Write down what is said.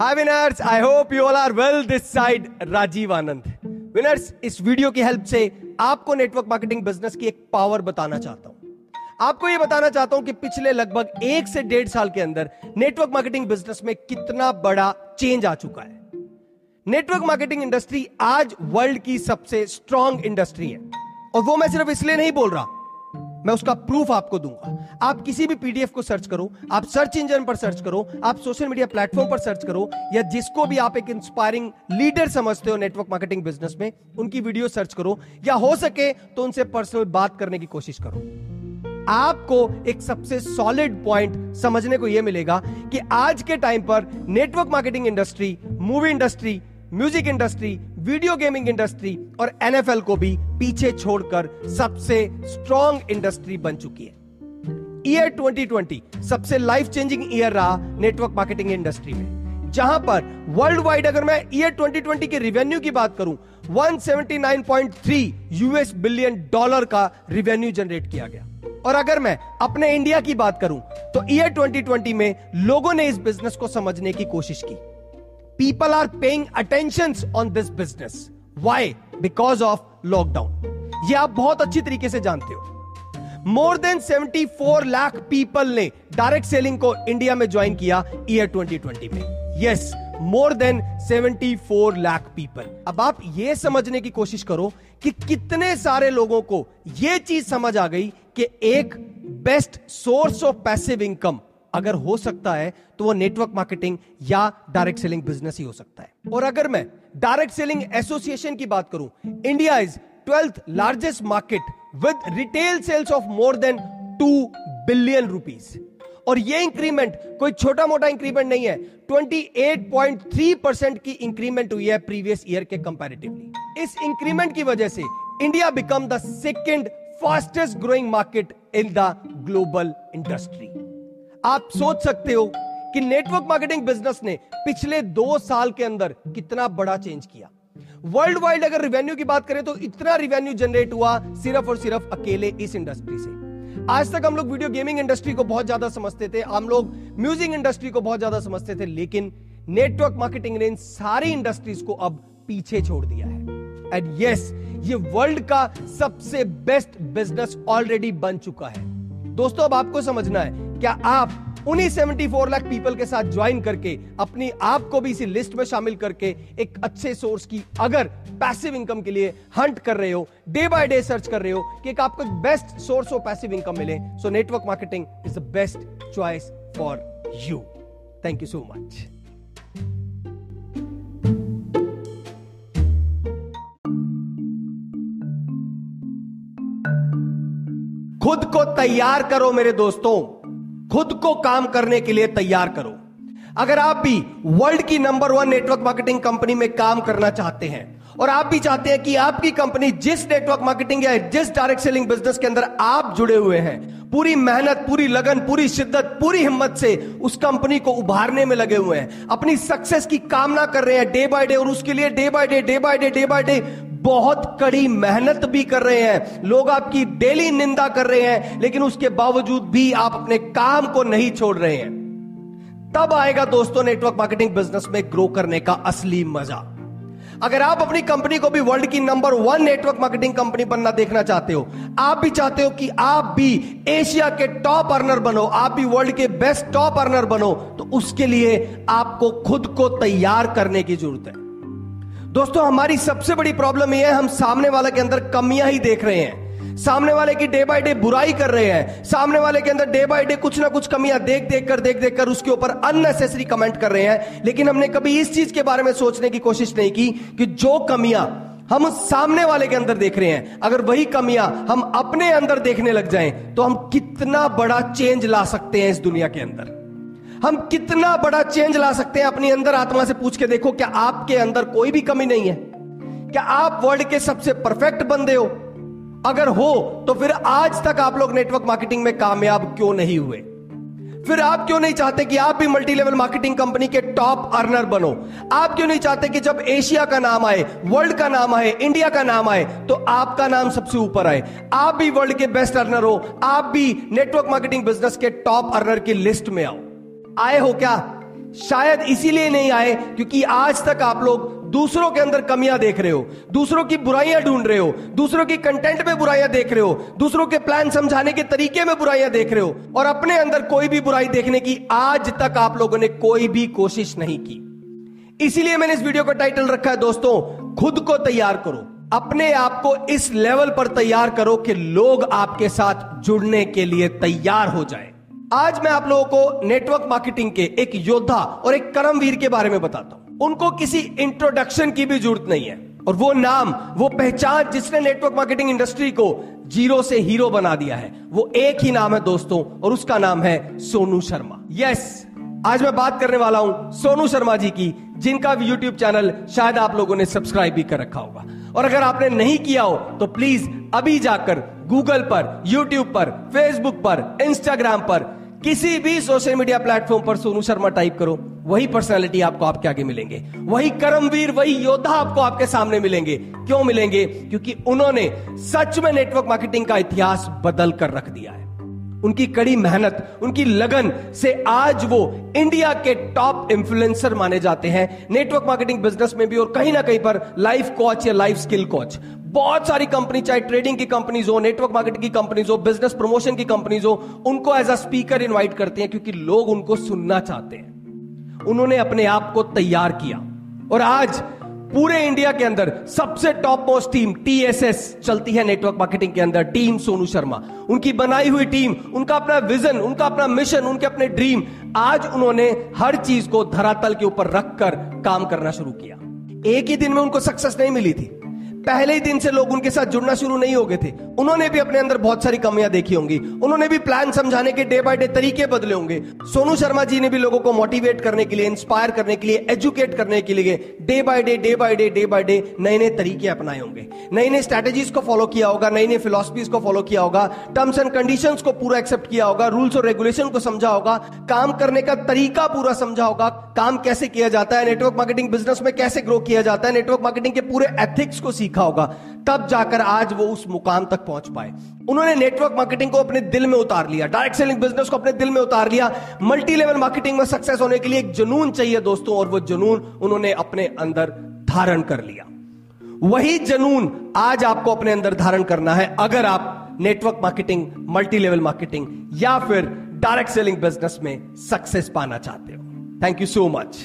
Hi winners I hope you all are well this side Rajiv Anand winners इस video की help से आपको network marketing business की एक पावर बताना चाहता हूँ। आपको यह बताना चाहता हूँ कि पिछले लगभग एक से डेढ़ साल के अंदर नेटवर्क मार्केटिंग बिज़नेस में कितना बड़ा चेंज आ चुका है। नेटवर्क मार्केटिंग इंडस्ट्री आज वर्ल्ड की सबसे स्ट्रॉन्ग इंडस्ट्री है। और वो मैं सिर्फ़ इसलिए नहीं बोल रहा मैं उसका प्रूफ आपको दूँगा। आप किसी भी पीडीएफ को सर्च करो, आप सर्च इंजन पर सर्च करो, आप सोशल मीडिया प्लेटफॉर्म पर सर्च करो, या जिसको भी आप एक इंस्पायरिंग लीडर समझते हो नेटवर्क मार्केटिंग बिज़नेस में, उनकी वीडियो सर्च करो, या हो सके तो उनसे पर्सनल बात करने की कोशिश करो। आपको एक सबसे सॉलिड पॉइंट समझने को यह मिलेगा कि आज के टाइम पर network marketing industry movie industry music industry video gaming industry और एनएफएल को भी पीछे छोड़कर सबसे स्ट्रॉन्ग इंडस्ट्री बन चुकी है। ईयर 2020 सबसे लाइफ चेंजिंग ईयर रहा नेटवर्क मार्केटिंग इंडस्ट्री में, जहाँ पर वर्ल्ड वाइड अगर मैं ईयर 2020 के रिवेन्यू की बात करूँ 179.3 यूएस बिलियन डॉलर का रिवेन्यू जनरेट किया गया। और अगर मैं अपने इंडिया की बात करूँ तो ईयर 2020 में लोगों ने इस बिज़नेस को समझने की कोशिश की। People are paying attention on this business. Why? Because of lockdown. ये आप बहुत अच्छी तरीके से जानते हो। मोर देन 74 लाख पीपल ने डायरेक्ट सेलिंग को इंडिया में ज्वाइन किया ईयर 2020 में। Yes more than 74 lakh people अब आप ये समझने की कोशिश करो कि कितने सारे लोगों को यह चीज़ समझ आ गई कि एक best source of passive income अगर हो सकता है तो वो नेटवर्क मार्केटिंग या डायरेक्ट सेलिंग बिज़नेस ही हो सकता है। और अगर मैं डायरेक्ट सेलिंग एसोसिएशन की बात करूँ India is twelfth largest market with retail sales of more than two billion rupees और ये इंक्रीमेंट कोई छोटा मोटा इंक्रीमेंट नहीं है 28.3 परसेंट की इंक्रीमेंट हुई है प्रीवियस ईयर के कंपैरेटिवली इस इंक्रीमेंट की वजह से India become the second fastest growing market in the global industry आप सोच सकते हो कि नेटवर्क मार्केटिंग बिज़नेस ने पिछले दो साल के अंदर कितना बड़ा चेंज किया। वर्ल्ड वाइड अगर रिवेन्यू की बात करें तो इतना रिवेन्यू जनरेट हुआ सिर्फ़ और सिर्फ़ अकेले इस इंडस्ट्री से। आज तक हम लोग वीडियो गेमिंग इंडस्ट्री को बहुत ज़्यादा समझते थे, हम लोग म्यूज़िक इंडस्ट्री को बहुत ज़्यादा समझते थे, लेकिन नेटवर्क मार्केटिंग ने इन सारी इंडस्ट्रीज़ को अब पीछे छोड़ दिया है। एंड यस ये वर्ल्ड का सबसे बेस्ट बिज़नेस ऑलरेडी बन चुका है। दोस्तों, अब आपको समझना है क्या आप उन्हीं 74 लाख पीपल के साथ ज्वाइन करके अपनी आप को भी इसी लिस्ट में शामिल करके एक अच्छे सोर्स की अगर पैसिव इनकम के लिए हंट कर रहे हो डे बाय डे सर्च कर रहे हो कि एक आपको best source of passive income मिले so network marketing is the best choice for you thank you so much खुद को तैयार करो मेरे दोस्तों। खुद को काम करने के लिए तैयार करो। अगर आप भी वर्ल्ड की number one network marketing company में काम करना चाहते हैं और आप भी चाहते हैं कि आपकी कंपनी जिस नेटवर्क मार्केटिंग या जिस डायरेक्ट सेलिंग बिज़नेस के अंदर आप जुड़े हुए हैं, पूरी मेहनत, पूरी लगन, पूरी शिद्दत, पूरी हिम्मत से उस कंपनी को उभारने में लगे हुए हैं। अपनी सक्सेस की कामना कर रहे हैं डे बाय डे और उसके लिए day by day day by day day by day बहुत कड़ी मेहनत भी कर रहे हैं। लोग आपकी डेली निंदा कर रहे हैं, लेकिन उसके बावजूद भी आप अपने काम को नहीं छोड़ रहे हैं। तब आएगा दोस्तों नेटवर्क मार्केटिंग बिज़नेस में ग्रो करने का असली मज़ा। अगर आप अपनी कंपनी को भी वर्ल्ड की number one network marketing company बनना देखना चाहते हो, आप भी चाहते हो कि आप भी एशिया के टॉप अर्नर बनो, आप भी वर्ल्ड के बेस्ट टॉप अर्नर बनो तो उसके लिए आपको खुद को तैयार करने की ज़रूरत है। दोस्तों, हमारी सबसे बड़ी प्रॉब्लम यह है, हम सामने वाले के अंदर कमियाँ ही देख रहे हैं। सामने वाले की डे बाय डे बुराई कर रहे हैं। सामने वाले के अंदर डे बाय डे कुछ ना कुछ कमियाँ देख देख कर, देख देख कर उसके ऊपर अननेसेसरी कमेंट कर रहे हैं। लेकिन हमने कभी इस चीज़ के बारे में सोचने की कोशिश नहीं की कि जो कमियाँ हम सामने वाले के अंदर देख रहे हैं, अगर वही कमियाँ हम अपने अंदर देखने लग जाएँ तो हम कितना बड़ा चेंज ला सकते हैं इस दुनिया के अंदर। हम कितना बड़ा चेंज ला सकते हैं अपनी अंदर आत्मा से पूछ के देखो, क्या आपके अंदर कोई भी कमी नहीं है? क्या आप वर्ल्ड के सबसे परफेक्ट बंदे हो? अगर हो तो फिर आज तक आप लोग नेटवर्क मार्केटिंग में कामयाब क्यों नहीं हुए? फिर आप क्यों नहीं चाहते कि आप भी मल्टी लेवल मार्केटिंग कंपनी के टॉप अर्नर बनो? आप क्यों नहीं चाहते कि जब एशिया का नाम आए, वर्ल्ड का नाम आए, इंडिया का नाम आए तो आपका नाम सबसे ऊपर आए? आप भी वर्ल्ड के बेस्ट अर्नर हो, आप भी नेटवर्क मार्केटिंग बिज़नेस के टॉप अर्नर की लिस्ट में आओ। आए हो क्या? शायद इसीलिए नहीं आए, क्योंकि आज तक आप लोग दूसरों के अंदर कमियाँ देख रहे हो, दूसरों की बुराइयाँ ढूंढ रहे हो, दूसरों की कंटेंट में बुराइयाँ देख रहे हो, दूसरों के प्लान समझाने के तरीके में बुराइयाँ देख रहे हो, और अपने अंदर कोई भी बुराई देखने की आज तक आप लोगों ने कोई भी कोशिश नहीं की। इसीलिए मैंने इस वीडियो का टाइटल रखा है, दोस्तों, खुद को तैयार करो। अपने आप को इस लेवल पर तैयार करो कि लोग आपके साथ जुड़ने के लिए तैयार हो जाए। आज मैं आप लोगों को नेटवर्क मार्केटिंग के एक योद्धा और एक कर्मवीर के बारे में बताता हूँ। उनको किसी इंट्रोडक्शन की भी ज़रूरत नहीं है। और वो नाम, वो पहचान जिसने नेटवर्क मार्केटिंग इंडस्ट्री को ज़ीरो से हीरो बना दिया है, वो एक ही नाम है दोस्तों, और उसका नाम है सोनू शर्मा। यस आज मैं बात करने वाला हूँ सोनू शर्मा जी की, जिनका यूट्यूब चैनल शायद आप लोगों ने सब्सक्राइब भी कर रखा होगा। और अगर आपने नहीं किया हो तो प्लीज़ अभी जाकर गूगल पर यूट्यूब पर फेसबुक पर इंस्टाग्राम पर, किसी भी सोशल मीडिया प्लेटफॉर्म पर सोनू शर्मा टाइप करो। वही पर्सनालिटी आपको आपके आगे मिलेंगे। वही कर्मवीर, वही योद्धा आपको आपके सामने मिलेंगे। क्यों मिलेंगे? क्योंकि उन्होंने सच में नेटवर्क मार्केटिंग का इतिहास बदल कर रख दिया है। उनकी कड़ी मेहनत, उनकी लगन से आज वो इंडिया के टॉप इन्फ्लुएंसर माने जाते हैं नेटवर्क मार्केटिंग बिज़नेस में भी और कहीं ना कहीं पर लाइफ कोच या लाइफ स्किल कोच बहुत सारी कंपनी चाहे ट्रेडिंग की कंपनीज़ हो नेटवर्क मार्केटिंग की कंपनीज़ हो बिज़नेस प्रमोशन की कंपनीज़ हो, उनको एज अ स्पीकर इन्वाइट करते हैं क्योंकि लोग उनको सुनना चाहते हैं। उन्होंने अपने आप को तैयार किया। और आज पूरे इंडिया के अंदर सबसे टॉप मोस्ट टीम टीएसएस चलती है नेटवर्क मार्केटिंग के अंदर टीम सोनू शर्मा। उनकी बनाई हुई टीम उनका अपना विजन उनका अपना मिशन उनके अपने ड्रीम आज उन्होंने हर चीज़ को धरातल के ऊपर रखकर काम करना शुरू किया। एक ही दिन में उनको सक्सेस नहीं मिली थी। पहले ही दिन से लोग उनके साथ जुड़ना शुरू नहीं हो गए थे। उन्होंने भी अपने अंदर बहुत सारी कमियाँ देखी होंगी। उन्होंने भी प्लान समझाने के डे बाय डे तरीके बदले होंगे। सोनू शर्मा जी ने भी लोगों को मोटिवेट करने के लिए इंस्पायर करने के लिए एजुकेट करने के लिए day by day day by day day by day नए नए तरीके अपनाए होंगे। नई नई स्ट्रेटेजीज को फॉलो किया होगा नई नई फिलोसफीज को फॉलो किया होगा टर्म्स एंड कंडीशन को पूरा एक्सेप्ट किया होगा रूल्स और रेगुलेशन को समझा होगा, काम करने का तरीका पूरा समझा होगा, काम कैसे किया जाता है नेटवर्क मार्केटिंग बिज़नेस में कैसे ग्रो किया जाता है नेटवर्क मार्केटिंग के पूरे एथिक्स को सीखा होगा, तब जाकर आज वो उस मुकाम तक पहुँच पाए। उन्होंने नेटवर्क मार्केटिंग को अपने दिल में उतार लिया डायरेक्ट सेलिंग बिज़नेस को अपने दिल में उतार लिया। मल्टी लेवल मार्केटिंग में सक्सेस होने के लिए एक जुनून चाहिए दोस्तों, और वो जुनून उन्होंने अपने अंदर धारण कर लिया। वही जुनून आज आपको अपने अंदर धारण करना है, अगर आप network marketing multi level marketing या फिर डायरेक्ट सेलिंग बिज़नेस में सक्सेस पाना चाहते हो। Thank you so much